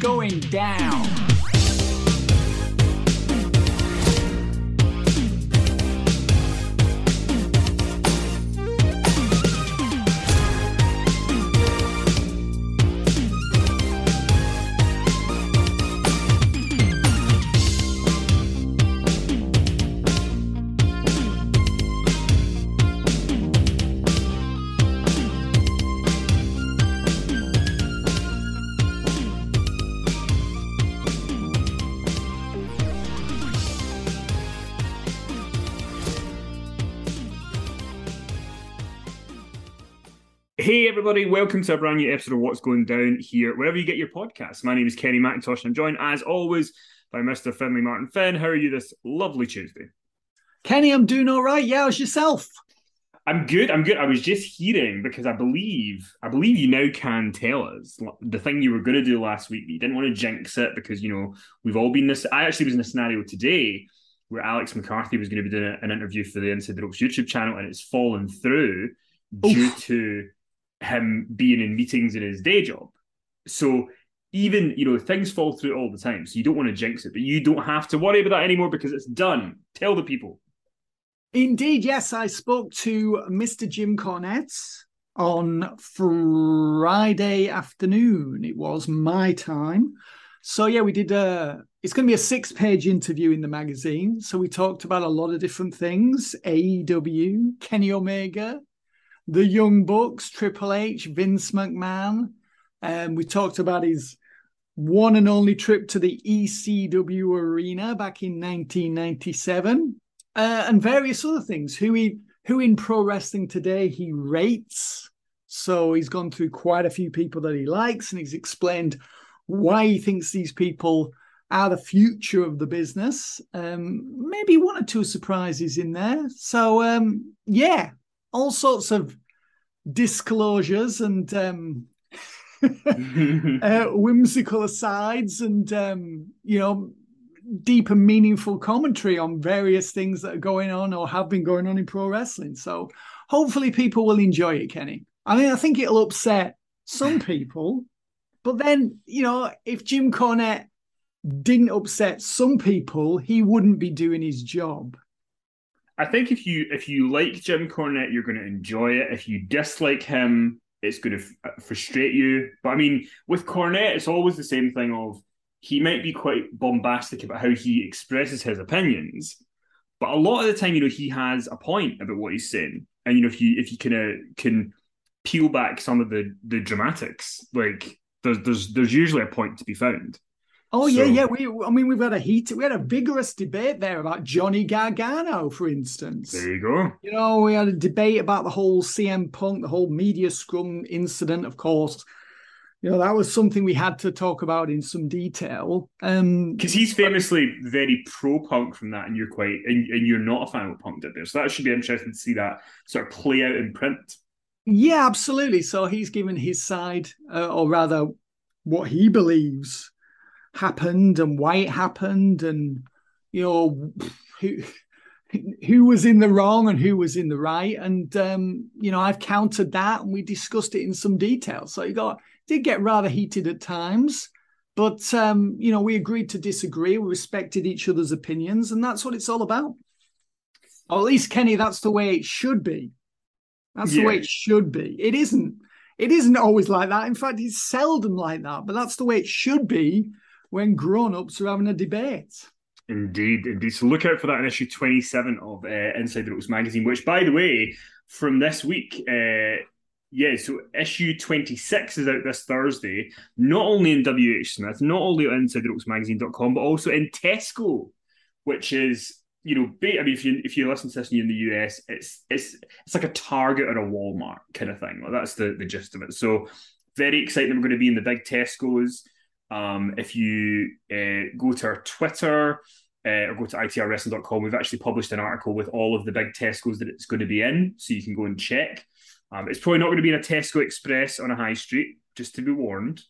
going down? Hey everybody, welcome to a brand new episode of What's Going Down here, wherever you get your podcasts. My name is Kenny McIntosh, and I'm joined as always by Mr. Finley Martin Finn. How are you this lovely Tuesday? Kenny, I'm doing all right. Yeah, how's yourself? I'm good. I'm good. I was just hearing because I believe I believe you now can tell us the thing you were going to do last week. But you didn't want to jinx it because you know we've all been this. I actually was in a scenario today where Alex McCarthy was going to be doing an interview for the Inside the Ropes YouTube channel, and it's fallen through due to him being in meetings in his day job. So even you know things fall through all the time, so you don't want to jinx it, but you don't have to worry about that anymore because it's done. Tell the people. Indeed, yes. I spoke to Mr. Jim Cornette on Friday afternoon. It was my time. So yeah, we did a it's going to be a six-page interview in the magazine. So we talked about a lot of different things: AEW, Kenny Omega, the Young Bucks, Triple H, Vince McMahon. And um, we talked about his one and only trip to the ECW arena back in 1997, uh, and various other things. Who he who in pro wrestling today he rates. So he's gone through quite a few people that he likes, and he's explained why he thinks these people are the future of the business. Um, maybe one or two surprises in there. So um, yeah, all sorts of disclosures and um, uh, whimsical asides and um, you know deep and meaningful commentary on various things that are going on or have been going on in pro wrestling. So hopefully people will enjoy it, Kenny. I mean, I think it'll upset some people, but then you know if Jim Cornette didn't upset some people, he wouldn't be doing his job. I think if you if you like Jim Cornette, you're going to enjoy it. If you dislike him, it's going to f- uh, frustrate you. But I mean, with Cornette, it's always the same thing of he might be quite bombastic about how he expresses his opinions, but a lot of the time, you know, he has a point about what he's saying, and you know, if you if you kind of can peel back some of the the dramatics, like there's there's there's usually a point to be found. Oh so, yeah, yeah. We, I mean, we've had a heat, we had a vigorous debate there about Johnny Gargano, for instance. There you go. You know, we had a debate about the whole CM Punk, the whole media scrum incident. Of course, you know that was something we had to talk about in some detail. Um, because he's famously very pro Punk from that, and you're quite and, and you're not a fan of Punk did there. So that should be interesting to see that sort of play out in print. Yeah, absolutely. So he's given his side, uh, or rather, what he believes happened and why it happened, and you know who who was in the wrong and who was in the right. And um, you know, I've countered that, and we discussed it in some detail. So you got did get rather heated at times, but um, you know, we agreed to disagree. We respected each other's opinions, and that's what it's all about. Or at least, Kenny, that's the way it should be. That's yeah. the way it should be. It isn't. It isn't always like that. In fact, it's seldom like that. But that's the way it should be when grown-ups are having a debate. Indeed, indeed. So look out for that in issue 27 of uh, Inside the Ropes magazine, which, by the way, from this week, uh, yeah, so issue 26 is out this Thursday, not only in WH Smith, not only on InsideTheRopesMagazine.com, but also in Tesco, which is, you know, I mean, if you if you listen to this and you're in the US, it's it's it's like a Target or a Walmart kind of thing. Well, that's the, the gist of it. So very exciting we're going to be in the big Tesco's. Um, if you uh, go to our Twitter, uh, or go to itrwrestling.com, we've actually published an article with all of the big Tesco's that it's going to be in, so you can go and check. Um, it's probably not going to be in a Tesco Express on a high street, just to be warned.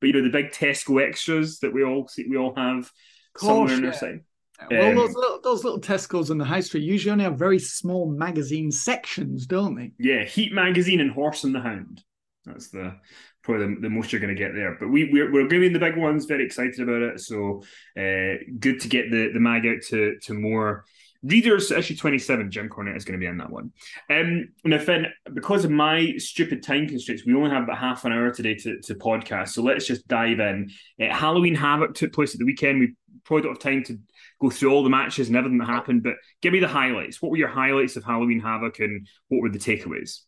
But you know the big Tesco extras that we all see, we all have Course, somewhere in our site. Well, um, those little those little Tesco's on the high street usually only have very small magazine sections, don't they? Yeah, Heat magazine and Horse and the Hound. That's the probably the, the most you're going to get there. But we we're, we're giving the big ones. Very excited about it. So uh, good to get the the mag out to to more Readers issue 27, Jim Cornette is going to be in that one. Um, now, Finn, because of my stupid time constraints, we only have about half an hour today to, to podcast. So let's just dive in. Uh, Halloween Havoc took place at the weekend. We probably don't have time to go through all the matches and everything that happened, but give me the highlights. What were your highlights of Halloween Havoc and what were the takeaways?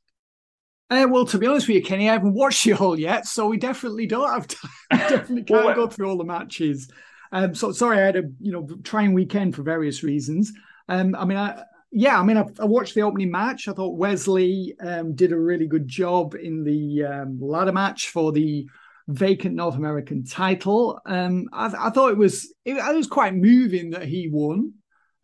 Uh, well, to be honest with you, Kenny, I haven't watched it all yet, so we definitely don't have time. definitely can't well, go through all the matches. Um, so sorry, I had a you know trying weekend for various reasons. Um, I mean, I, yeah, I mean, I, I, watched the opening match. I thought Wesley um, did a really good job in the um, ladder match for the vacant North American title. Um, I, I, thought it was it, it, was quite moving that he won,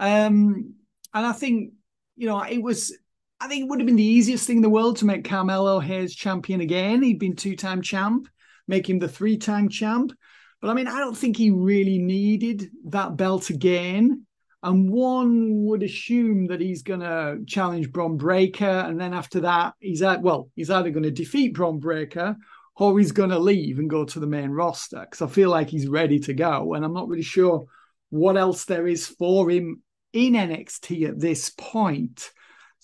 um, and I think you know it was. I think it would have been the easiest thing in the world to make Carmelo Hayes champion again. He'd been two time champ, make him the three time champ. But I mean, I don't think he really needed that belt again. And one would assume that he's going to challenge Bron Breakker. and then after that, he's at well, he's either going to defeat Bron Breakker or he's going to leave and go to the main roster because I feel like he's ready to go, and I'm not really sure what else there is for him in NXT at this point.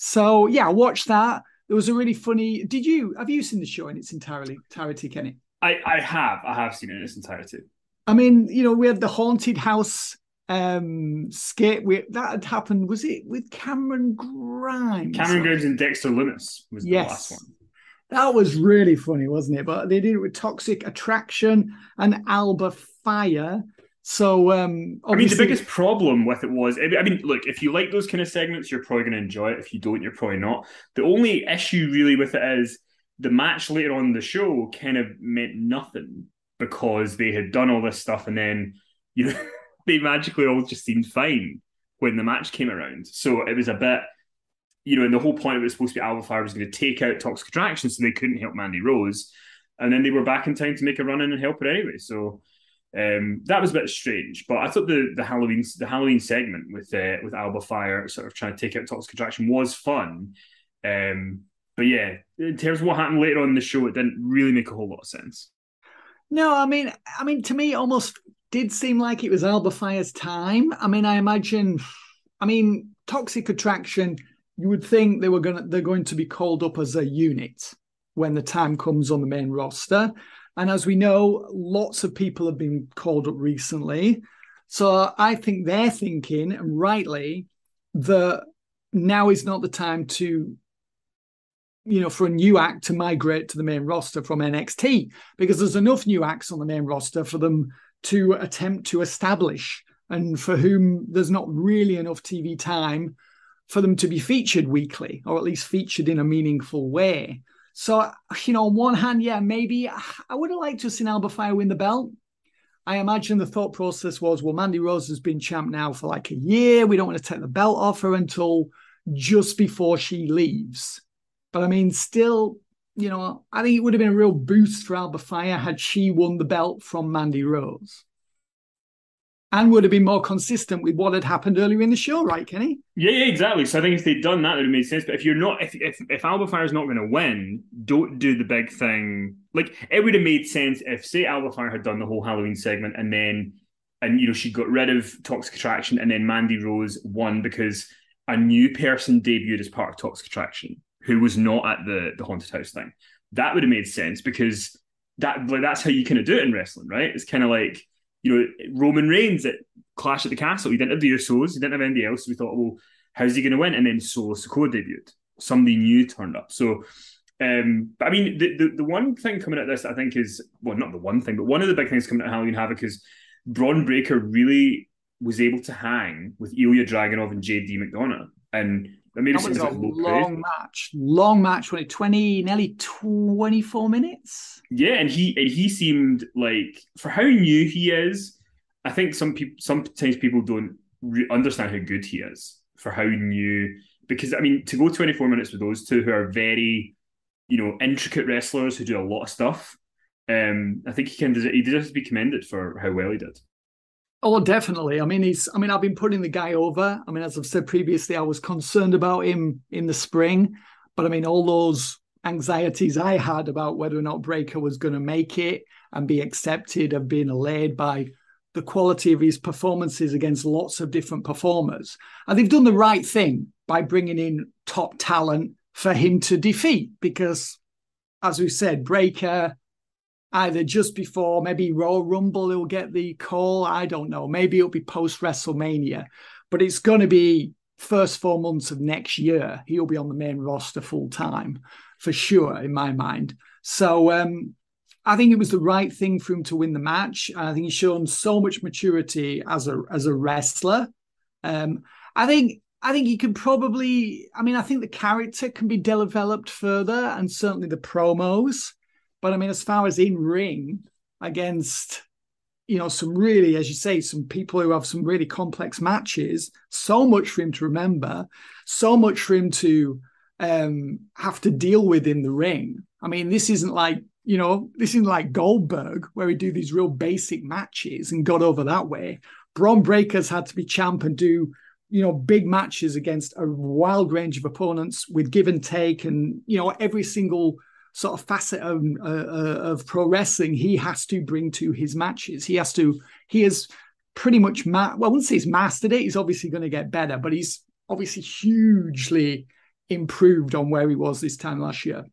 So yeah, watch that. There was a really funny. Did you have you seen the show in its entirety, entirety, Kenny? I I have I have seen it in its entirety. I mean, you know, we had the haunted house um skit that had happened was it with cameron grimes cameron grimes and dexter lumis was the last one that was really funny wasn't it but they did it with toxic attraction and alba fyre so um i mean the biggest problem with it was i mean look if you like those kind of segments you're probably going to enjoy it if you don't you're probably not the only issue really with it is the match later on the show kind of meant nothing because they had done all this stuff and then you know they magically all just seemed fine when the match came around. So it was a bit, you know, and the whole point of it was supposed to be Alba Fyre was going to take out Toxic Attraction, so they couldn't help Mandy Rose. And then they were back in time to make a run in and help her anyway. So um, that was a bit strange. But I thought the the Halloween the Halloween segment with uh, with Alba Fyre sort of trying to take out Toxic Attraction was fun. Um, but yeah, in terms of what happened later on in the show, it didn't really make a whole lot of sense. No, I mean, I mean, to me, almost did seem like it was Alba Fyre's time. I mean, I imagine, I mean, Toxic Attraction, you would think they were going to, they're going to be called up as a unit when the time comes on the main roster. And as we know, lots of people have been called up recently. So I think they're thinking, and rightly, that now is not the time to, you know, for a new act to migrate to the main roster from NXT because there's enough new acts on the main roster for them to attempt to establish and for whom there's not really enough TV time for them to be featured weekly or at least featured in a meaningful way. So, you know, on one hand, yeah, maybe I would have liked to have seen Alba Fyre win the belt. I imagine the thought process was, well, Mandy Rose has been champ now for like a year. We don't want to take the belt off her until just before she leaves. But I mean, still, you know, I think it would have been a real boost for Alba Fyre had she won the belt from Mandy Rose and would have been more consistent with what had happened earlier in the show, right, Kenny? Yeah, yeah, exactly. So I think if they'd done that, it would have made sense. But if you're not, if if if Fyre's not going to win, don't do the big thing. Like it would have made sense if, say, Alba Fyre had done the whole Halloween segment and then, and you know, she got rid of Toxic Attraction and then Mandy Rose won because a new person debuted as part of Toxic Attraction who was not at the the haunted house thing. That would have made sense because that like that's how you kind of do it in wrestling, right? It's kind of like you know, Roman Reigns at Clash at the Castle. He didn't have the Usos, he didn't have anybody else. So we thought, well, how's he going to win? And then Solo Sikoa debuted. Somebody new turned up. So, um, but I mean, the, the, the one thing coming at this, I think, is well, not the one thing, but one of the big things coming at Halloween Havoc is Bron Breakker really was able to hang with Ilya Dragunov and JD McDonagh. And that maybe that was a long match, long match, when 20, nearly 24 minutes. Yeah, and he and he seemed like for how new he is, I think some people sometimes people don't re- understand how good he is for how new. Because I mean, to go 24 minutes with those two who are very, you know, intricate wrestlers who do a lot of stuff, um, I think he can he deserves to be commended for how well he did. Oh, definitely. I mean, he's. I mean, I've been putting the guy over. I mean, as I've said previously, I was concerned about him in the spring, but I mean, all those anxieties I had about whether or not Breakker was going to make it and be accepted have been allayed by the quality of his performances against lots of different performers. And they've done the right thing by bringing in top talent for him to defeat because, as we said, Breakker either just before, maybe Royal Rumble, he'll get the call. I don't know. Maybe it'll be post WrestleMania, but it's going to be first four months of next year. He'll be on the main roster full time for sure, in my mind. So um, I think it was the right thing for him to win the match. I think he's shown so much maturity as a as a wrestler. Um, I think I think he can probably. I mean, I think the character can be developed further, and certainly the promos. But I mean, as far as in ring against, you know, some really, as you say, some people who have some really complex matches, so much for him to remember, so much for him to um, have to deal with in the ring. I mean, this isn't like, you know, this isn't like Goldberg where he do these real basic matches and got over that way. Bron Breakkers had to be champ and do you know big matches against a wild range of opponents with give and take and you know every single sort of facet of, uh, uh, of pro wrestling he has to bring to his matches. He has to, he has pretty much, ma- well, I wouldn't say he's mastered it. He's obviously going to get better, but he's obviously hugely improved on where he was this time last year.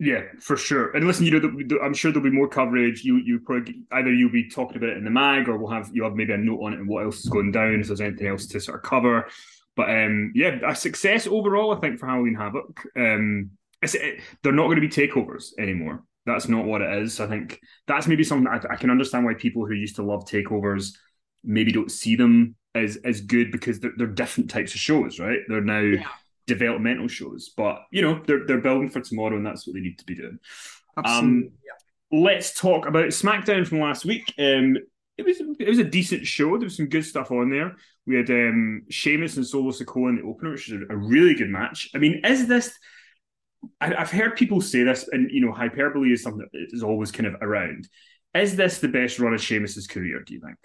Yeah, for sure. And listen, you know, I'm sure there'll be more coverage. You, you probably either you'll be talking about it in the mag, or we'll have you have maybe a note on it and what else is going down. If there's anything else to sort of cover, but um, yeah, a success overall, I think, for Halloween Havoc. Um, it, they're not going to be takeovers anymore. That's not what it is. I think that's maybe something I, I, can understand why people who used to love takeovers maybe don't see them as as good because they're, they're different types of shows, right? They're now yeah. developmental shows, but you know they're they're building for tomorrow, and that's what they need to be doing. Absolutely. Um, yeah. Let's talk about SmackDown from last week. Um, it was it was a decent show. There was some good stuff on there. We had um, Sheamus and Solo Sikoa in the opener, which is a, a really good match. I mean, is this I, have heard people say this, and you know, hyperbole is something that is always kind of around. Is this the best run of Sheamus's career? Do you think?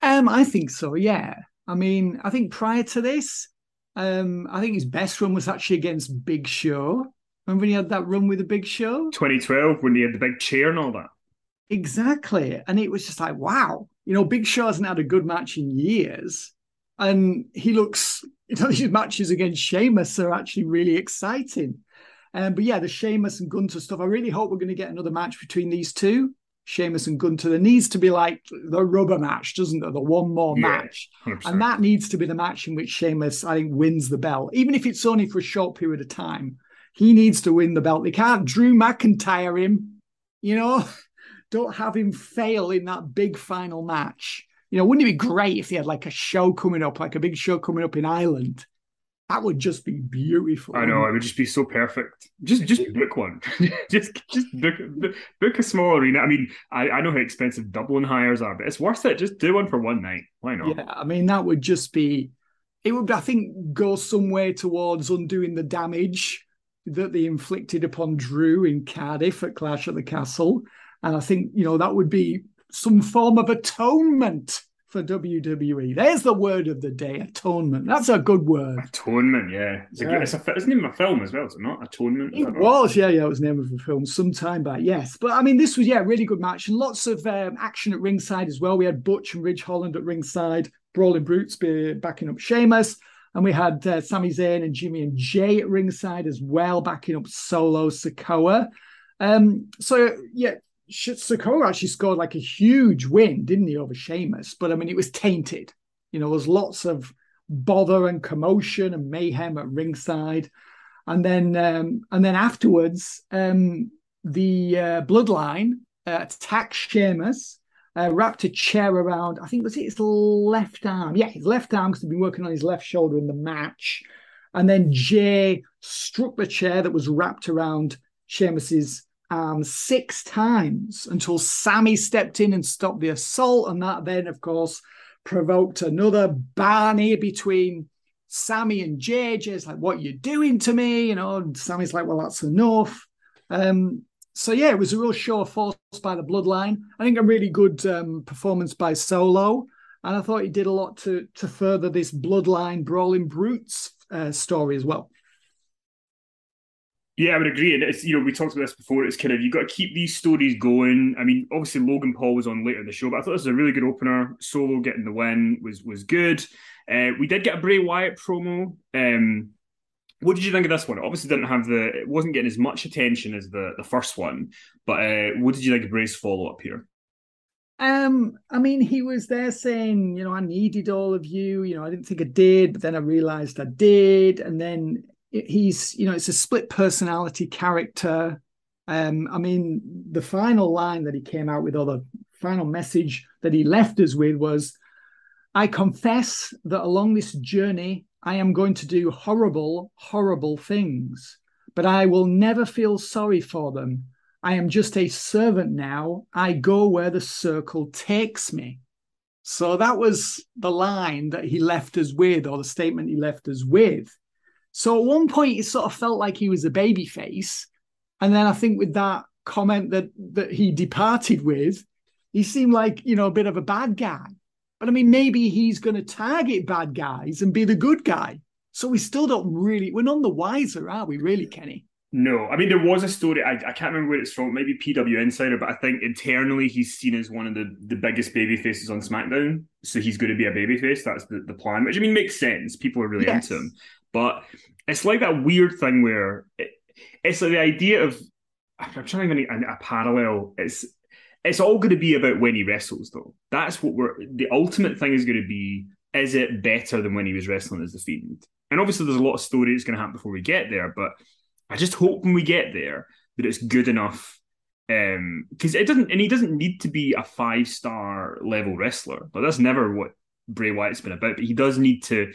Um, I think so. Yeah. I mean, I think prior to this, um, I think his best run was actually against Big Show. Remember when he had that run with the Big Show? 2012, when he had the big chair and all that. Exactly. And it was just like, wow, you know, Big Show hasn't had a good match in years. And he looks you know, these matches against Sheamus are actually really exciting. Um, but yeah, the Sheamus and Gunther stuff. I really hope we're going to get another match between these two, Sheamus and Gunther. There needs to be like the rubber match, doesn't there? The one more yeah, match, 100%. and that needs to be the match in which Sheamus, I think, wins the belt, even if it's only for a short period of time. He needs to win the belt. They can't Drew McIntyre him, you know. Don't have him fail in that big final match you know, wouldn't it be great if they had like a show coming up, like a big show coming up in Ireland, That would just be beautiful. I know it would just be so perfect. Just just book one. just just book, book a small arena. I mean, I, I know how expensive Dublin hires are, but it's worth it. Just do one for one night. Why not? Yeah, I mean that would just be. It would, I think, go some way towards undoing the damage that they inflicted upon Drew in Cardiff at Clash at the Castle, and I think you know that would be some form of atonement for WWE. There's the word of the day: atonement. That's a good word. Atonement, yeah. It's, yeah. A, it's, a, it's name of a film as well, is it not? Atonement. It was, yeah, yeah. It was the name of a film some time back. Yes, but I mean, this was yeah, a really good match and lots of um, action at ringside as well. We had Butch and Ridge Holland at ringside, Brawling Brutes backing up Sheamus. And we had uh, Sami Zayn and Jimmy and Jey at ringside as well, backing up Solo Sikoa. Um, so yeah, Sikoa actually scored like a huge win, didn't he, over Sheamus? But I mean, it was tainted. You know, there's lots of bother and commotion and mayhem at ringside, and then um, and then afterwards, um, the uh, Bloodline uh, attacked Sheamus, uh, wrapped a chair around. I think was it his left arm. Yeah, his left arm because he'd been working on his left shoulder in the match, and then Jey struck the chair that was wrapped around Sheamus's um, six times until Sami stepped in and stopped the assault. And that then, of course, provoked another barney between Sami and Jey. Jey's like, What you doing to me? You know, and Sami's like, Well, that's enough. Um, so yeah, it was a real show of force by the bloodline. I think a really good um, performance by Solo. And I thought he did a lot to to further this bloodline brawling brutes uh, story as well. Yeah, I would agree. And it's you know we talked about this before. It's kind of you've got to keep these stories going. I mean, obviously Logan Paul was on later in the show, but I thought this was a really good opener. Solo getting the win was was good. Uh, we did get a Bray Wyatt promo. Um, what did you think of this one? It obviously didn't have the it wasn't getting as much attention as the the first one, but uh, what did you think of Bray's follow up here? Um, I mean, he was there saying, you know, I needed all of you. You know, I didn't think I did, but then I realized I did, and then he's you know it's a split personality character. Um i mean the final line that he came out with or the final message that he left us with was i confess that along this journey i am going to do horrible horrible things but i will never feel sorry for them. I am just a servant now. I go where the circle takes me. So that was the line that he left us with or the statement he left us with so at one point, it sort of felt like he was a baby face. And then I think with that comment that that he departed with, he seemed like, you know, a bit of a bad guy. But I mean, maybe he's going to target bad guys and be the good guy. So we still don't really, we're none the wiser, are we, really, Kenny? No, I mean there was a story. I, I can't remember where it's from. Maybe PW Insider, but I think internally he's seen as one of the, the biggest baby faces on SmackDown. So he's going to be a baby face. That's the, the plan, which I mean makes sense. People are really yes. into him. But it's like that weird thing where it, it's like the idea of I'm trying to even a, a parallel. It's it's all going to be about when he wrestles, though. That's what we're. The ultimate thing is going to be: is it better than when he was wrestling as the Fiend? And obviously, there's a lot of story that's going to happen before we get there. But I just hope when we get there that it's good enough because um, it doesn't, and he doesn't need to be a five star level wrestler. But that's never what Bray Wyatt's been about. But he does need to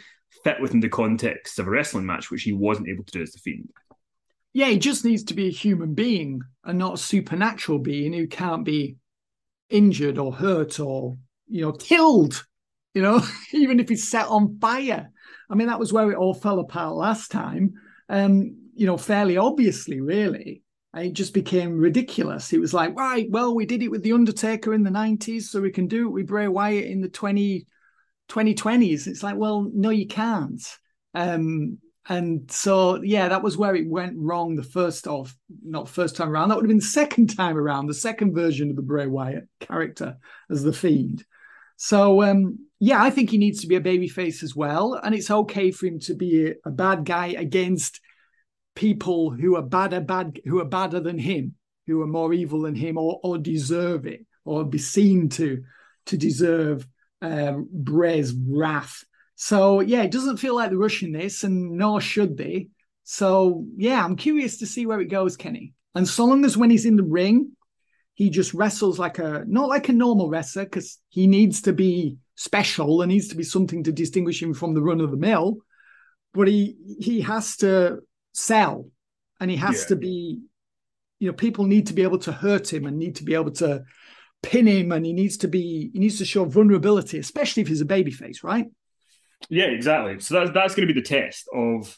fit within the context of a wrestling match, which he wasn't able to do as the Fiend. Yeah, he just needs to be a human being and not a supernatural being who can't be injured or hurt or you know killed. You know, even if he's set on fire. I mean, that was where it all fell apart last time. Um, you know, fairly obviously, really. And It just became ridiculous. It was like, right, well, we did it with The Undertaker in the 90s, so we can do it with Bray Wyatt in the 20, 2020s. It's like, well, no, you can't. Um, and so, yeah, that was where it went wrong the first of, not first time around. That would have been second time around, the second version of the Bray Wyatt character as the Fiend. So, um, yeah, I think he needs to be a babyface as well. And it's okay for him to be a, a bad guy against people who are badder, bad, who are badder than him, who are more evil than him, or or deserve it, or be seen to to deserve um, Bray's wrath. So yeah, it doesn't feel like they're rushing this, and nor should they. So yeah, I'm curious to see where it goes, Kenny. And so long as when he's in the ring, he just wrestles like a not like a normal wrestler, because he needs to be special. and needs to be something to distinguish him from the run of the mill. but he he has to sell, and he has Yeah. to be, you know, people need to be able to hurt him and need to be able to pin him, and he needs to be he needs to show vulnerability, especially if he's a babyface, right? Yeah, exactly. So that's that's going to be the test of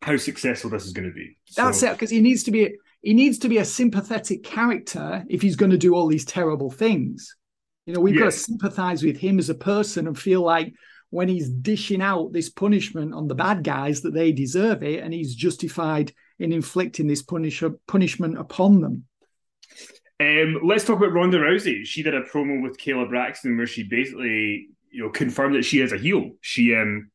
how successful this is going to be. That's So- it, because he needs to be he needs to be a sympathetic character if he's going to do all these terrible things. You know, we've got to sympathize with him as a person and feel like when he's dishing out this punishment on the bad guys that they deserve it, and he's justified in inflicting this punish punishment upon them. Um, let's talk about Ronda Rousey. She did a promo with Kayla Braxton where she basically, you know, confirmed that she is a heel. She um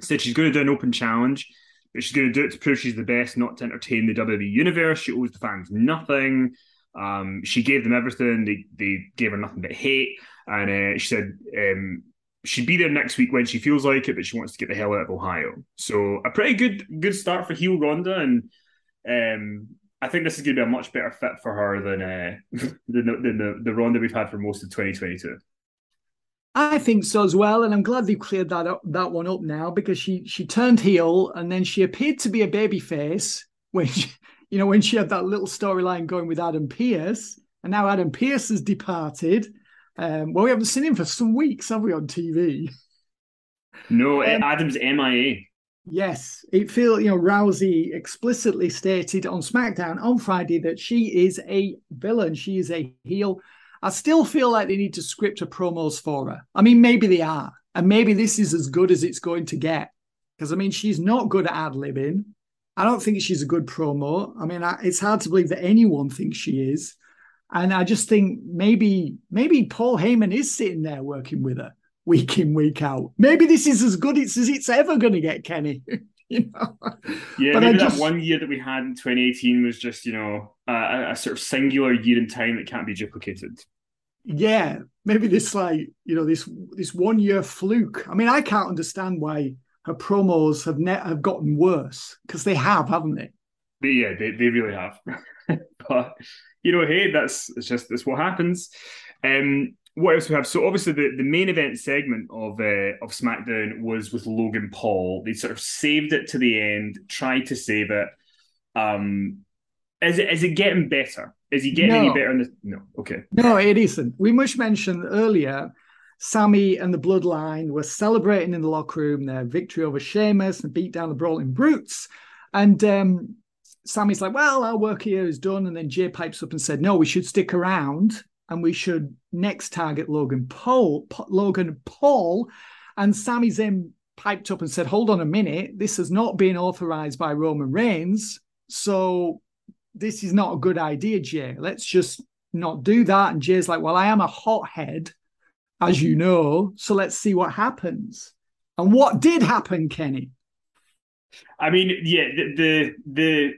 said she's going to do an open challenge, but she's going to do it to prove she's the best, not to entertain the WWE universe. She owes the fans nothing. Um, she gave them everything. They they gave her nothing but hate, and uh, she said um, she'd be there next week when she feels like it, but she wants to get the hell out of Ohio. So a pretty good good start for heel Ronda, and um, I think this is going to be a much better fit for her than uh, than, the, than the the Ronda we've had for most of 2022. I think so as well, and I'm glad they've cleared that up, that one up now because she she turned heel and then she appeared to be a baby face when she, you know when she had that little storyline going with Adam Pearce, and now Adam Pearce has departed. Um, well, we haven't seen him for some weeks, have we, on TV? No, Um, Adam's MIA. Yes, it feel you know Rousey explicitly stated on SmackDown on Friday that she is a villain. She is a heel. I still feel like they need to script a promos for her. I mean, maybe they are, and maybe this is as good as it's going to get. Because I mean, she's not good at ad libbing. I don't think she's a good promo. I mean, I, it's hard to believe that anyone thinks she is. And I just think maybe maybe Paul Heyman is sitting there working with her week in week out. Maybe this is as good as it's ever going to get, Kenny. you know, Yeah, But I maybe just- that one year that we had in 2018 was just, you know, a, a sort of singular year in time that can't be duplicated. yeah, maybe this like you know this this one year fluke. I mean, I can't understand why her promos have net have gotten worse because they have, haven't they? But yeah, they, they really have. but you know, hey, that's it's just that's what happens. Um, what else we have? So obviously the, the main event segment of uh, of SmackDown was with Logan Paul. They sort of saved it to the end, tried to save it. Um, is it is it getting better? Is he getting any better in this? No. Okay. No, it isn't. We must mention earlier, Sami and the Bloodline were celebrating in the locker room their victory over Sheamus and beat down the Brawling Brutes. And um, Sami's like, well, our work here is done. And then Jey pipes up and said, no, we should stick around and we should next target Logan Paul. Pa- Logan Paul. And Sami then piped up and said, hold on a minute. This has not been authorized by Roman Reigns. So this is not a good idea, Jey. Let's just not do that. And Jey's like, well, I am a hothead, as you know. So let's see what happens. And what did happen, Kenny? I mean, yeah, the the the,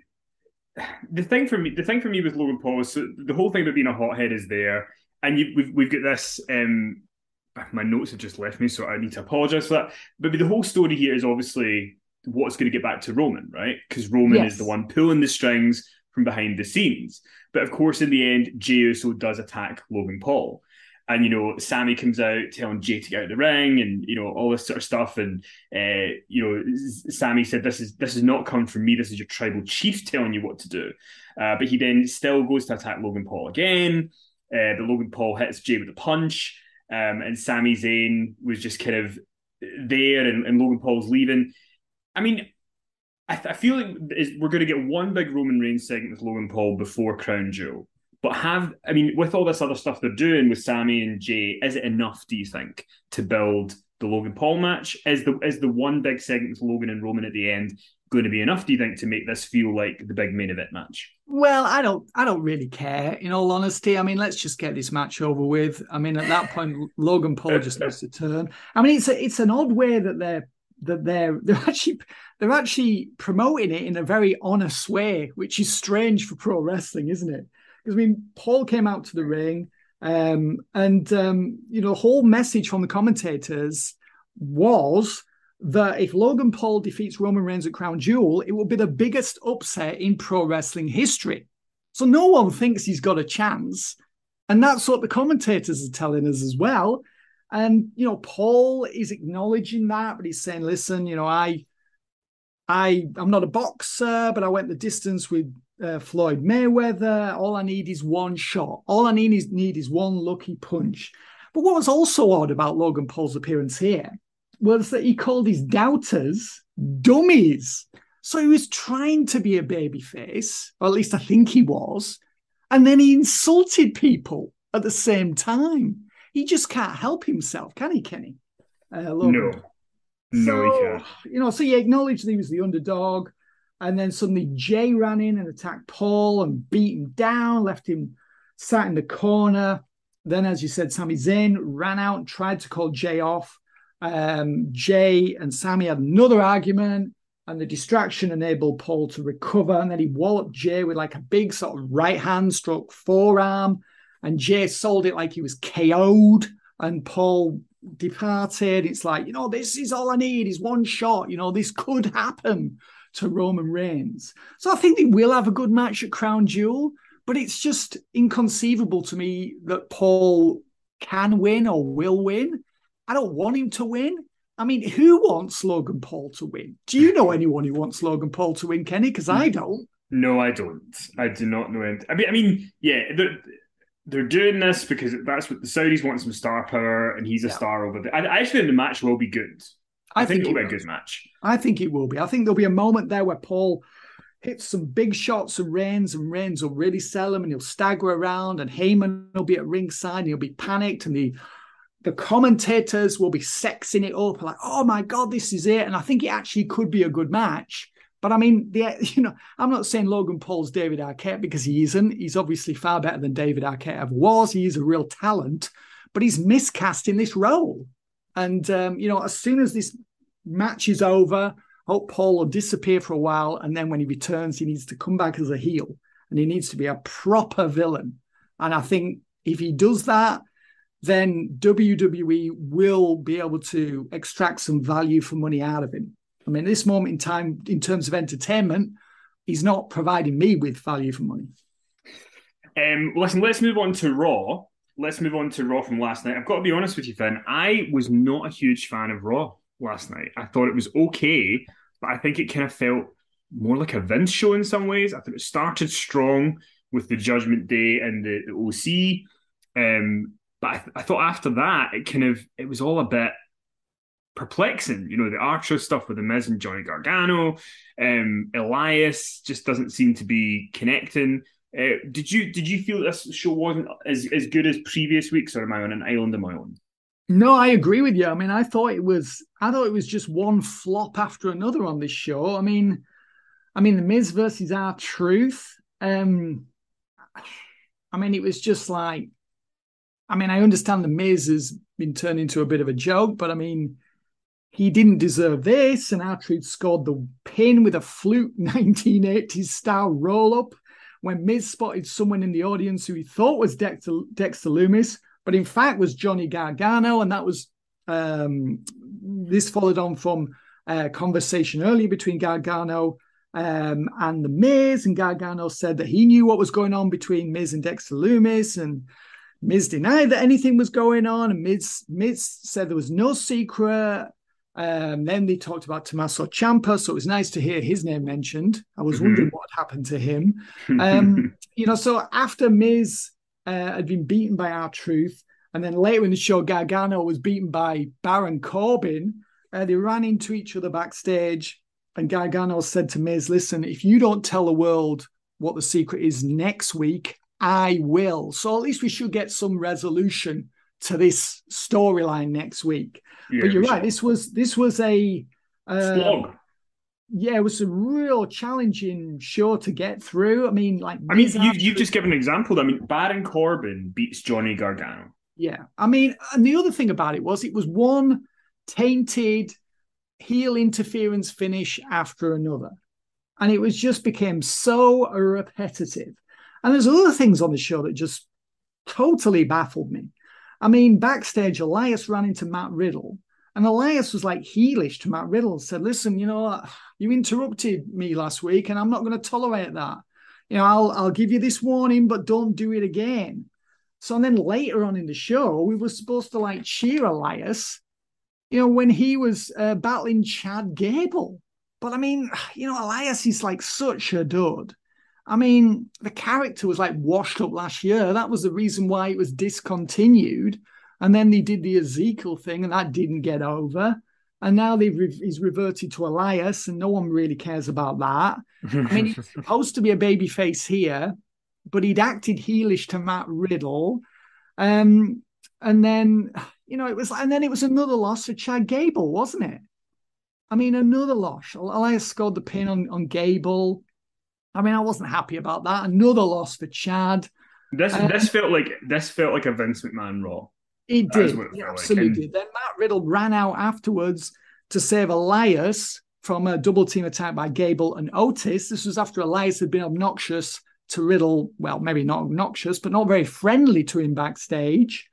the thing for me, the thing for me with Logan Paul is so the whole thing about being a hothead is there, and you, we've we've got this. Um, my notes have just left me, so I need to apologize for that. But the whole story here is obviously what's going to get back to Roman, right? Because Roman Yes. is the one pulling the strings from behind the scenes. But of course, in the end, Jey Uso does attack Logan Paul. And you know, Sami comes out telling Jey to get out of the ring, and you know all this sort of stuff. And uh, you know, Sami said, "This is this is not coming from me. This is your tribal chief telling you what to do." Uh, but he then still goes to attack Logan Paul again. Uh, but Logan Paul hits Jey with a punch, um, and Sami Zayn was just kind of there, and, and Logan Paul's leaving. I mean, I, th- I feel like we're going to get one big Roman Reigns segment with Logan Paul before Crown Jewel. But have I mean, with all this other stuff they're doing with Sami and Jey, is it enough? Do you think to build the Logan Paul match? Is the is the one big segment with Logan and Roman at the end going to be enough? Do you think to make this feel like the big main event match? Well, I don't I don't really care, in all honesty. I mean, let's just get this match over with. I mean, at that point, Logan Paul just needs to turn. I mean, it's a, it's an odd way that they're that they're they're actually they're actually promoting it in a very honest way, which is strange for pro wrestling, isn't it? Because I mean, Paul came out to the ring, um, and um, you know, the whole message from the commentators was that if Logan Paul defeats Roman Reigns at Crown Jewel, it will be the biggest upset in pro wrestling history. So no one thinks he's got a chance. And that's what the commentators are telling us as well. And, you know, Paul is acknowledging that, but he's saying, listen, you know, I I I'm not a boxer, but I went the distance with uh, Floyd Mayweather. All I need is one shot. All I need is need is one lucky punch. But what was also odd about Logan Paul's appearance here was that he called his doubters dummies. So he was trying to be a babyface, or at least I think he was, and then he insulted people at the same time. He just can't help himself, can he, Kenny? Uh, no, no, so, he can't. You know, so he acknowledged that he was the underdog, and then suddenly Jey ran in and attacked Paul and beat him down, left him sat in the corner. Then, as you said, Sami Zayn ran out and tried to call Jey off. Um, Jey and Sami had another argument, and the distraction enabled Paul to recover. And then he walloped Jey with like a big sort of right hand stroke forearm. And Jey sold it like he was KO'd, and Paul departed. It's like, you know, this is all I need is one shot. You know, this could happen to Roman Reigns. So I think they will have a good match at Crown Jewel, but it's just inconceivable to me that Paul can win or will win. I don't want him to win. I mean, who wants Logan Paul to win? Do you know anyone who wants Logan Paul to win, Kenny? Because I don't. No, I don't. I do not know. Any- I mean, I mean, yeah, they're, they're doing this because that's what the Saudis want some star power, and he's a yeah. star over there. I, I actually think the match will be good. I, I think, think, it'll be a good match. I think it will be. I think there'll be a moment there where Paul hits some big shots of Reigns, and Reigns will really sell him, and he'll stagger around, and Heyman will be at ringside, and he'll be panicked, and the the commentators will be sexing it up like, oh my God, this is it. And I think it actually could be a good match. But I mean, the, you know, I'm not saying Logan Paul's David Arquette because he isn't. He's obviously far better than David Arquette ever was. He is a real talent, but he's miscast in this role. And um, you know, as soon as this match is over, hope Paul will disappear for a while, and then when he returns, he needs to come back as a heel, and he needs to be a proper villain. And I think if he does that, then WWE will be able to extract some value for money out of him. I mean, at this moment in time, in terms of entertainment, he's not providing me with value for money. Um, listen, let's move on to Raw. Let's move on to Raw from last night. I've got to be honest with you, Finn. I was not a huge fan of Raw last night. I thought it was okay, but I think it kind of felt more like a Vince show in some ways. I think it started strong with the Judgment Day and the, the OC. Um, but I, th- I thought after that, it kind of it was all a bit perplexing. You know, the Archer stuff with the Miz and Johnny Gargano, um, Elias just doesn't seem to be connecting. Uh, did you did you feel this show wasn't as, as good as previous weeks, or am I on an island of my own? No, I agree with you. I mean, I thought it was I thought it was just one flop after another on this show. I mean, I mean, the Miz versus R-Truth. Um, I mean, it was just like I mean, I understand the Miz has been turned into a bit of a joke, but I mean, he didn't deserve this. And R-Truth scored the pin with a flute 1980s style roll up when Miz spotted someone in the audience who he thought was Dexter, Dexter Lumis, but in fact was Johnny Gargano. And that was um, this followed on from a conversation earlier between Gargano um, and the Miz. And Gargano said that he knew what was going on between Miz and Dexter Lumis. And Miz denied that anything was going on, and Miz, Miz said there was no secret. Um, then they talked about Tommaso Ciampa, so it was nice to hear his name mentioned. I was mm-hmm. wondering what happened to him. Um, you know, so after Miz uh, had been beaten by R-Truth, and then later in the show, Gargano was beaten by Baron Corbin. Uh, they ran into each other backstage, and Gargano said to Miz, "Listen, if you don't tell the world what the secret is next week, I will. So at least we should get some resolution to this storyline next week. Yeah, but you're right. This was this was a uh, slog. Yeah, it was a real challenging show to get through. I mean, like I mean, you you've just given an example. I mean, Baron Corbin beats Johnny Gargano. Yeah, I mean, and the other thing about it was it was one tainted heel interference finish after another, and it was just became so repetitive. And there's other things on the show that just totally baffled me. I mean, backstage, Elias ran into Matt Riddle, and Elias was like heelish to Matt Riddle said, Listen, you know, you interrupted me last week, and I'm not going to tolerate that. You know, I'll I'll give you this warning, but don't do it again. So and then later on in the show, we were supposed to like cheer Elias, you know, when he was uh, battling Chad Gable. but I mean, you know, Elias is like such a dud. I mean, the character was like washed up last year. That was the reason why it was discontinued. And then they did the Ezekiel thing, and that didn't get over. And now they've re- he's reverted to Elias, and no one really cares about that. I mean, he's supposed to be a baby face here, but he'd acted heelish to Matt Riddle. Um, and then, you know, it was, and then it was another loss for Chad Gable, wasn't it? I mean, another loss. Elias scored the pin on, on Gable. I mean, I wasn't happy about that. Another loss for Chad. This um, this felt like this felt like a Vince McMahon Raw. It did, it absolutely. Like. Then Matt Riddle ran out afterwards to save Elias from a double team attack by Gable and Otis. This was after Elias had been obnoxious to Riddle. Well, maybe not obnoxious, but not very friendly to him backstage.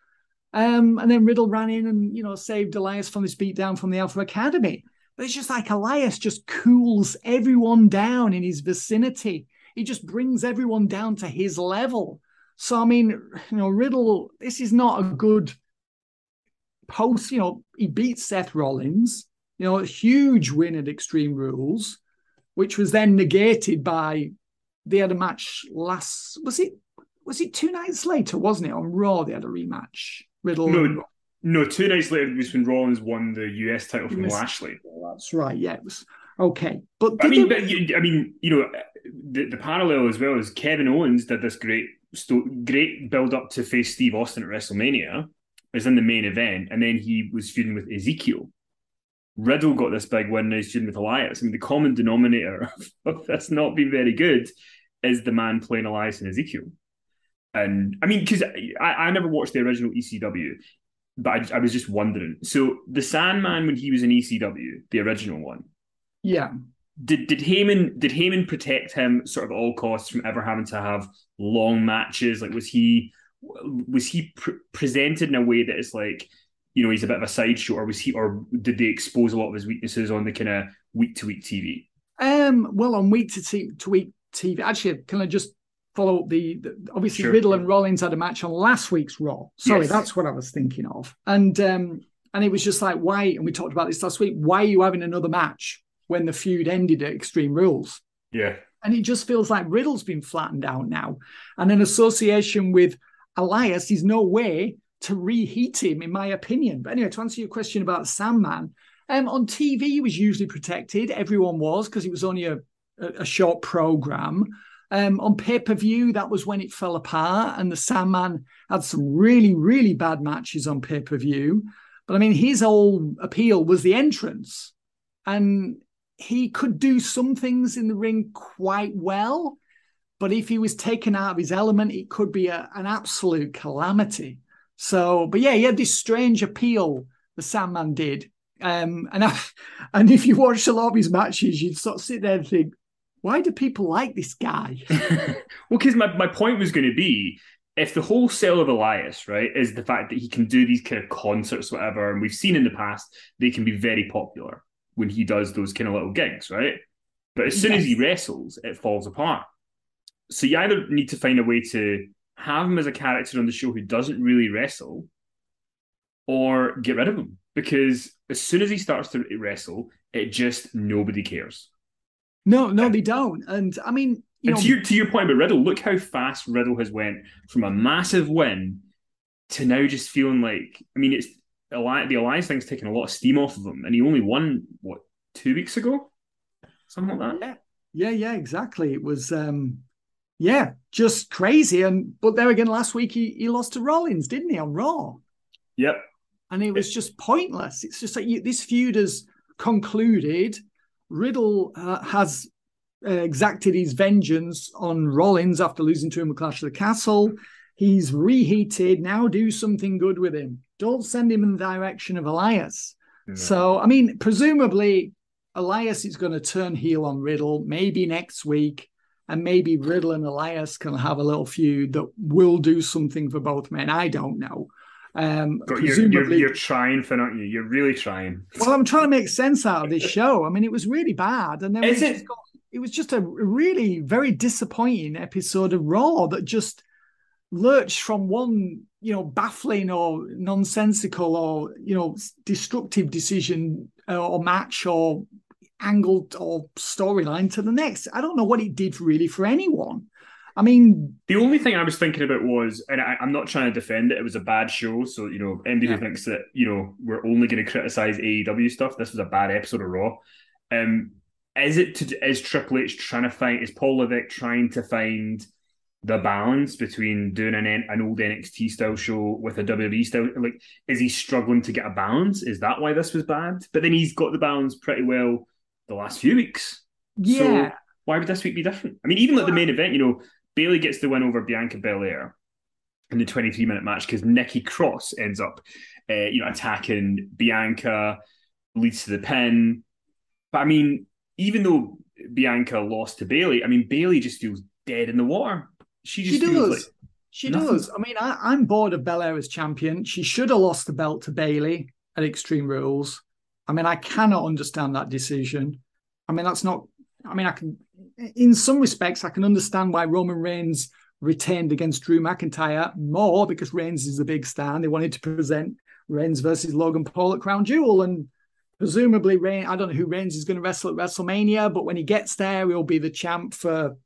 Um, and then Riddle ran in and you know saved Elias from this beatdown from the Alpha Academy. But it's just like Elias just cools everyone down in his vicinity. He just brings everyone down to his level. So I mean, you know, Riddle, this is not a good post. You know, he beats Seth Rollins. You know, a huge win at Extreme Rules, which was then negated by they had a match last. Was it? Was it two nights later? Wasn't it on Raw? They had a rematch. Riddle. No, no, two nights later was when Rollins won the US title from Lashley. That's right. Yeah, it was okay. But I mean, but you, I mean, you know, the, the parallel as well is Kevin Owens did this great, great build up to face Steve Austin at WrestleMania, is in the main event, and then he was feuding with Ezekiel. Riddle got this big win, now he's feuding with Elias. I mean, the common denominator of this not been very good is the man playing Elias and Ezekiel. And I mean, because I, I never watched the original ECW, but I, I, was just wondering. So the Sandman, when he was in ECW, the original one, yeah, did did Heyman did Heyman protect him sort of all costs from ever having to have long matches? Like, was he was he pre- presented in a way that is like, you know, he's a bit of a sideshow, or was he, or did they expose a lot of his weaknesses on the kind of week to week TV? Um, well, on week to, t- to week TV, actually, can I just follow up the, the obviously sure. Riddle and Rollins had a match on last week's Raw. Sorry, yes. that's what I was thinking of. And um, and it was just like, why? And we talked about this last week. Why are you having another match when the feud ended at Extreme Rules? Yeah. And it just feels like Riddle's been flattened out now. And an association with Elias is no way to reheat him, in my opinion. But anyway, to answer your question about Sandman, um, on TV he was usually protected. Everyone was because it was only a, a, a short program. Um, on pay per view, that was when it fell apart, and the Sandman had some really, really bad matches on pay per view. But I mean, his whole appeal was the entrance, and he could do some things in the ring quite well. But if he was taken out of his element, it could be a, an absolute calamity. So, but yeah, he had this strange appeal. The Sandman did, um, and I, and if you watch a lot of his matches, you'd sort of sit there and think, why do people like this guy? well, because my, my point was going to be if the whole sale of Elias, right, is the fact that he can do these kind of concerts, whatever, and we've seen in the past they can be very popular when he does those kind of little gigs, right? But as soon yes. as he wrestles, it falls apart. So you either need to find a way to have him as a character on the show who doesn't really wrestle, or get rid of him because as soon as he starts to wrestle, it just nobody cares. No, no, they don't. And I mean, you and know, to your to your point about Riddle, look how fast Riddle has went from a massive win to now just feeling like I mean, it's the alliance thing's taking a lot of steam off of him, and he only won what two weeks ago, something like that. Yeah, yeah, yeah, exactly. It was, um yeah, just crazy. And but there again, last week he he lost to Rollins, didn't he, on Raw? Yep. And it was just pointless. It's just like you, this feud has concluded Riddle uh, has uh, exacted his vengeance on Rollins after losing to him at Clash of the Castle. He's reheated. Now do something good with him. Don't send him in the direction of Elias. No. So, I mean, presumably Elias is going to turn heel on Riddle maybe next week. And maybe Riddle and Elias can have a little feud that will do something for both men. I don't know. Um, you're, you're, you're, trying, Finn, aren't you? You're really trying. Well, I'm trying to make sense out of this show. I mean, it was really bad, and then Is it? Got, it was just a really very disappointing episode of Raw that just lurched from one, you know, baffling or nonsensical or you know destructive decision uh, or match or angle or storyline to the next. I don't know what it did really for anyone. I mean, the only thing I was thinking about was, and I, am not trying to defend it. It was a bad show, so you know, anybody yeah. who thinks that you know we're only going to criticize AEW stuff, this was a bad episode of Raw. Um, is it to, is Triple H trying to find? Is Paul Levesque trying to find the balance between doing an an old NXT style show with a WWE style? Like, is he struggling to get a balance? Is that why this was bad? But then he's got the balance pretty well the last few weeks. Yeah. So why would this week be different? I mean, even like the main event, you know, Bayley gets the win over Bianca Belair in the 23 minute match because Nikki Cross ends up, uh, you know, attacking Bianca, leads to the pin. But I mean, even though Bianca lost to Bayley, I mean, Bayley just feels dead in the water. She just she does. Like she nothing. does. I mean, I, am bored of Belair as champion. She should have lost the belt to Bayley at Extreme Rules. I mean, I cannot understand that decision. I mean, that's not. I mean, I can, in some respects, I can understand why Roman Reigns retained against Drew McIntyre more because Reigns is the big star. And they wanted to present Reigns versus Logan Paul at Crown Jewel, and presumably Reigns. I don't know who Reigns is going to wrestle at WrestleMania, but when he gets there, he'll be the champ for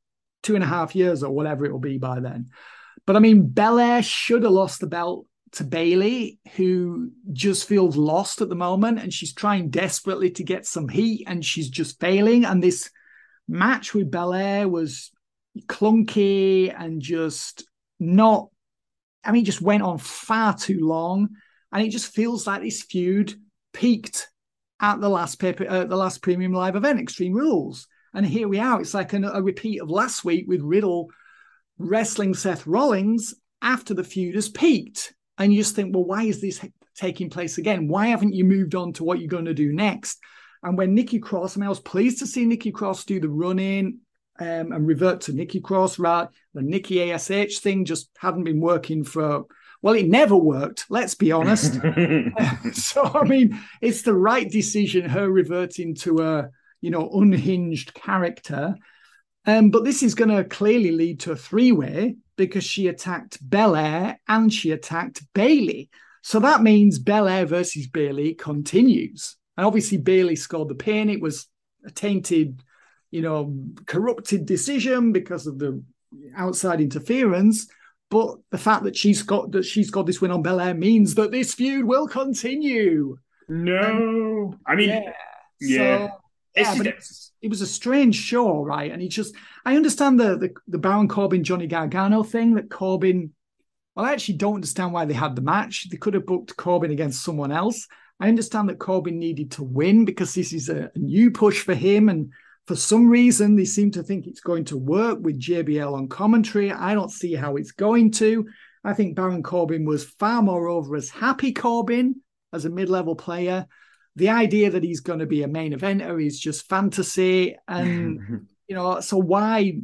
two and a half years or whatever it will be by then. But I mean, Belair should have lost the belt to Bayley, who just feels lost at the moment, and she's trying desperately to get some heat, and she's just failing. And this match with Belair was clunky and just not. I mean, just went on far too long, and it just feels like this feud peaked at the last paper, uh, the last premium live event, Extreme Rules, and here we are. It's like an, a repeat of last week with Riddle wrestling Seth Rollins after the feud has peaked and you just think, well, why is this taking place again? Why haven't you moved on to what you're going to do next? And when Nikki Cross, I mean, I was pleased to see Nikki Cross do the run in um, and revert to Nikki Cross. Right, the Nikki Ash thing just hadn't been working for. Well, it never worked. Let's be honest. so, I mean, it's the right decision. Her reverting to a you know unhinged character, um, but this is going to clearly lead to a three way because she attacked Belair and she attacked Bayley. So that means Belair versus Bayley continues. And obviously, Bayley scored the pin. It was a tainted, you know, corrupted decision because of the outside interference. But the fact that she's got that she's got this win on Belair means that this feud will continue. No, I mean, yeah. yeah. So, yeah, but it's, it was a strange show, right? And he just, I understand the, the the Baron Corbin Johnny Gargano thing that Corbin. Well, I actually don't understand why they had the match. They could have booked Corbin against someone else. I understand that Corbin needed to win because this is a, a new push for him, and for some reason they seem to think it's going to work with JBL on commentary. I don't see how it's going to. I think Baron Corbin was far more over as Happy Corbin as a mid-level player the idea that he's going to be a main eventer is just fantasy. And, you know, so why?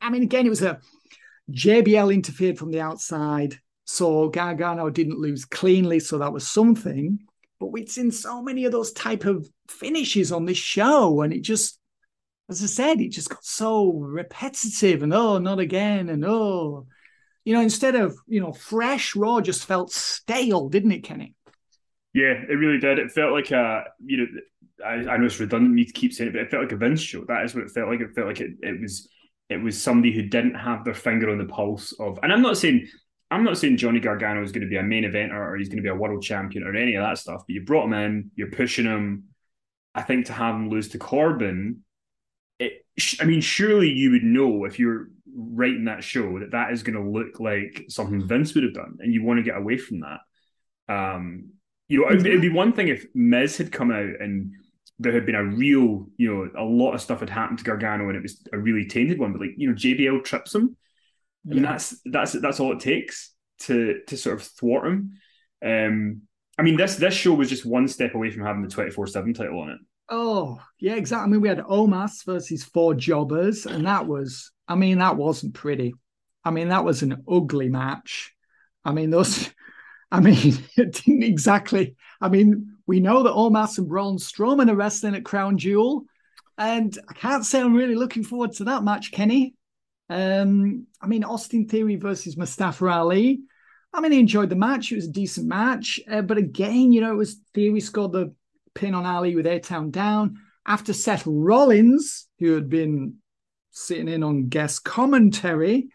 I mean, again, it was a JBL interfered from the outside. So Gargano didn't lose cleanly. So that was something. But we'd seen so many of those type of finishes on this show. And it just, as I said, it just got so repetitive and oh, not again. And oh, you know, instead of, you know, fresh, Raw just felt stale, didn't it, Kenny? Yeah, it really did. It felt like a you know I, I know it's redundant me to keep saying it, but it felt like a Vince show. That is what it felt like. It felt like it, it was it was somebody who didn't have their finger on the pulse of. And I'm not saying I'm not saying Johnny Gargano is going to be a main eventer or he's going to be a world champion or any of that stuff. But you brought him in, you're pushing him. I think to have him lose to Corbin, it. I mean, surely you would know if you're writing that show that that is going to look like something Vince would have done, and you want to get away from that. Um, you know, it'd, it'd be one thing if Miz had come out and there had been a real, you know, a lot of stuff had happened to Gargano and it was a really tainted one. But like, you know, JBL trips him. I that's that's that's all it takes to to sort of thwart him. Um, I mean, this this show was just one step away from having the twenty four seven title on it. Oh yeah, exactly. I mean, we had Omos versus four jobbers, and that was, I mean, that wasn't pretty. I mean, that was an ugly match. I mean, those I mean, it didn't exactly. I mean, we know that Omos and Braun Strowman are wrestling at Crown Jewel, and I can't say I'm really looking forward to that match, Kenny. Um, I mean, Austin Theory versus Mustafa Ali. I mean, I enjoyed the match. It was a decent match, uh, but again, you know, it was Theory scored the pin on Ali with A Town Down. after Seth Rollins, who had been sitting in on guest commentary,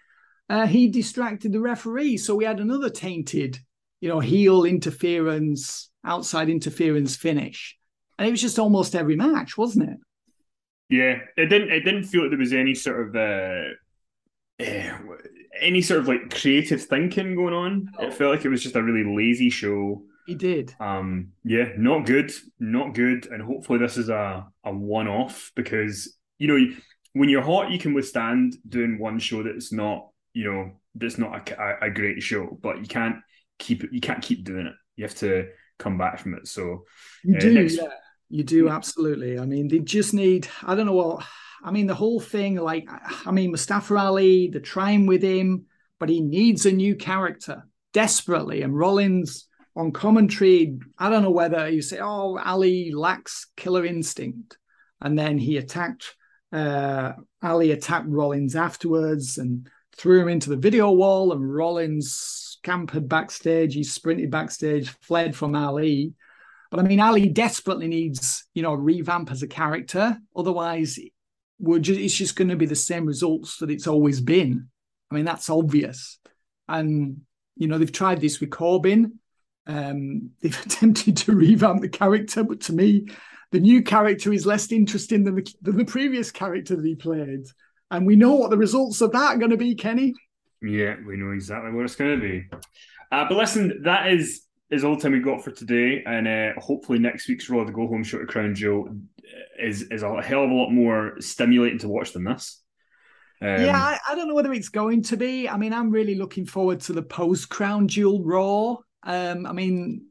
uh, he distracted the referee. So we had another tainted, you know, heel interference, outside interference finish. And it was just almost every match, wasn't it? Yeah, it didn't. It didn't feel like there was any sort of uh, uh, any sort of like creative thinking going on. It felt like it was just a really lazy show. He did. Um, yeah, not good, not good, and hopefully this is a a one off because you know when you're hot, you can withstand doing one show that's not you know that's not a, a great show, but you can't keep. You can't keep doing it. You have to come back from it. So you uh, do, next... yeah. You do absolutely. I mean, they just need. I don't know what. I mean, the whole thing. Like, I mean, Mustafa Ali. They're trying with him, but he needs a new character desperately. And Rollins on commentary. I don't know whether you say, "Oh, Ali lacks killer instinct," and then he attacked. Uh, Ali attacked Rollins afterwards and threw him into the video wall, and Rollins scampered backstage. He sprinted backstage, fled from Ali but I mean, Ali desperately needs, you know, a revamp as a character. Otherwise, we're just, it's just going to be the same results that it's always been. I mean, that's obvious. And, you know, they've tried this with Corbin. Um, they've attempted to revamp the character, but to me, the new character is less interesting than the, than the previous character that he played. And we know what the results of that are going to be, Kenny. Yeah, we know exactly what it's going to be. Uh, but listen, that is is all the time we got for today, and uh, hopefully next week's Raw, the Go Home Show to Crown Jewel, is is a hell of a lot more stimulating to watch than this. Um, yeah, I, I, don't know whether it's going to be. I mean, I'm really looking forward to the post Crown Jewel Raw. Um, I mean,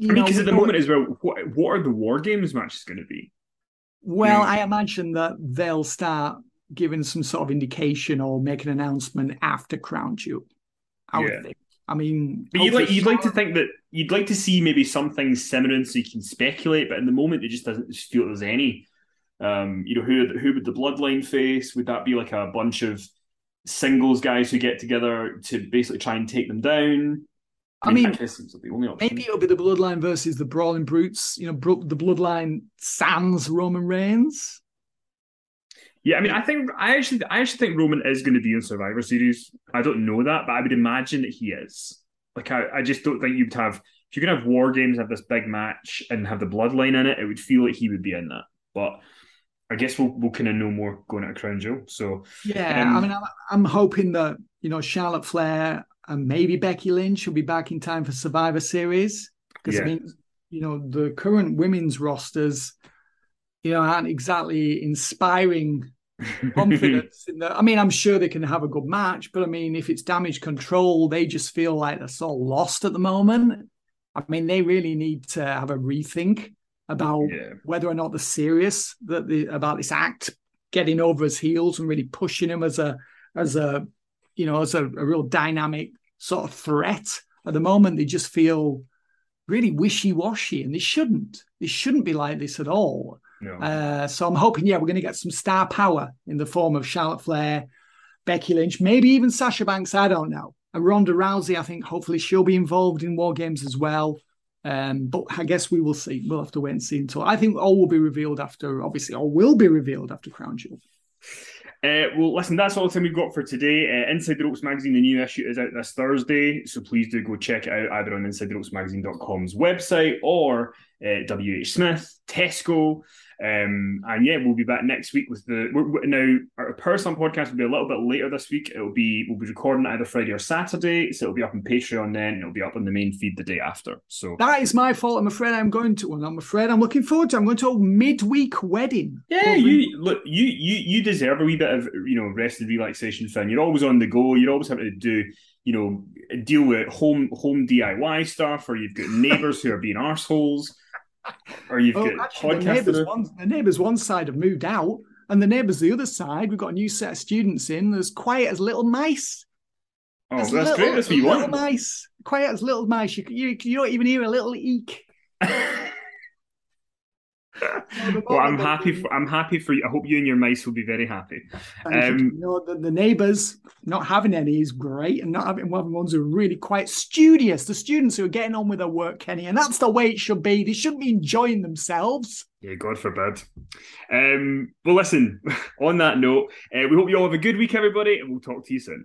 I mean, because at the moment as well, what what are the War Games matches going to be? Well, I imagine that they'll start giving some sort of indication or make an announcement after Crown Jewel. I would think. I mean, but you'd like you'd like to think that you'd like to see maybe some things simmering so you can speculate, but in the moment it just doesn't feel there's any. Um, you know, who who would the bloodline face? Would that be like a bunch of singles guys who get together to basically try and take them down? I mean, I mean maybe it'll be the bloodline versus the brawling brutes. You know, the bloodline sans Roman Reigns. Yeah, I mean, I think I actually, I actually think Roman is going to be in Survivor Series. I don't know that, but I would imagine that he is. Like, I, I just don't think you'd have if you're gonna have War Games, have this big match, and have the Bloodline in it. It would feel like he would be in that. But I guess we'll we'll kind of know more going at Crown Jewel. So yeah, um, I mean, I'm, I'm hoping that you know Charlotte Flair and maybe Becky Lynch will be back in time for Survivor Series because yeah. I mean, you know, the current women's rosters, you know, aren't exactly inspiring confidence in that. I mean, I'm sure they can have a good match, but I mean, if it's damage control, they just feel like they're so lost at the moment. I mean, they really need to have a rethink about yeah. whether or not they're serious that the, about this act getting over his heels and really pushing him as a as a you know as a, a real dynamic sort of threat. At the moment, they just feel really wishy washy, and they shouldn't. They shouldn't be like this at all. No. Uh, so I'm hoping, yeah, we're going to get some star power in the form of Charlotte Flair, Becky Lynch, maybe even Sasha Banks. I don't know. And Ronda Rousey, I think hopefully she'll be involved in War Games as well. Um, but I guess we will see. We'll have to wait and see until I think all will be revealed after, obviously, all will be revealed after Crown Jewel. Uh, well, listen, that's all the time we've got for today. Uh, Inside the Ropes magazine, the new issue is out this Thursday, so please do go check it out either on inside ropes InsideTheRopesMagazine.com's website or uh, WH Smith, Tesco, um, and yeah, we'll be back next week with the we're, we're, now our personal podcast will be a little bit later this week. It'll be we'll be recording either Friday or Saturday, so it'll be up on Patreon then, and it'll be up on the main feed the day after. So that is my fault. I'm afraid I'm going to one. I'm afraid I'm looking forward to. I'm going to a midweek wedding. Yeah, you look you you you deserve a wee bit of you know rest and relaxation, Finn. You're always on the go. You're always having to do you know deal with home home DIY stuff, or you've got neighbours who are being arseholes or you've oh, got actually, the neighbours one the neighbours one side have moved out, and the neighbours the other side. We've got a new set of students in. There's quiet as little mice. Oh, that's little, great. That's what you little want. mice. Quiet as little mice. You, you, you don't even hear a little eek. well, I'm happy. For, I'm happy for you. I hope you and your mice will be very happy. Um, you know, the, the, neighbours not having any is great, and not having one ones who are really quite studious. The students who are getting on with their work, Kenny, and that's the way it should be. They shouldn't be enjoying themselves. Yeah, God forbid. Um, well, listen, on that note, uh, we hope you all have a good week, everybody, and we'll talk to you soon.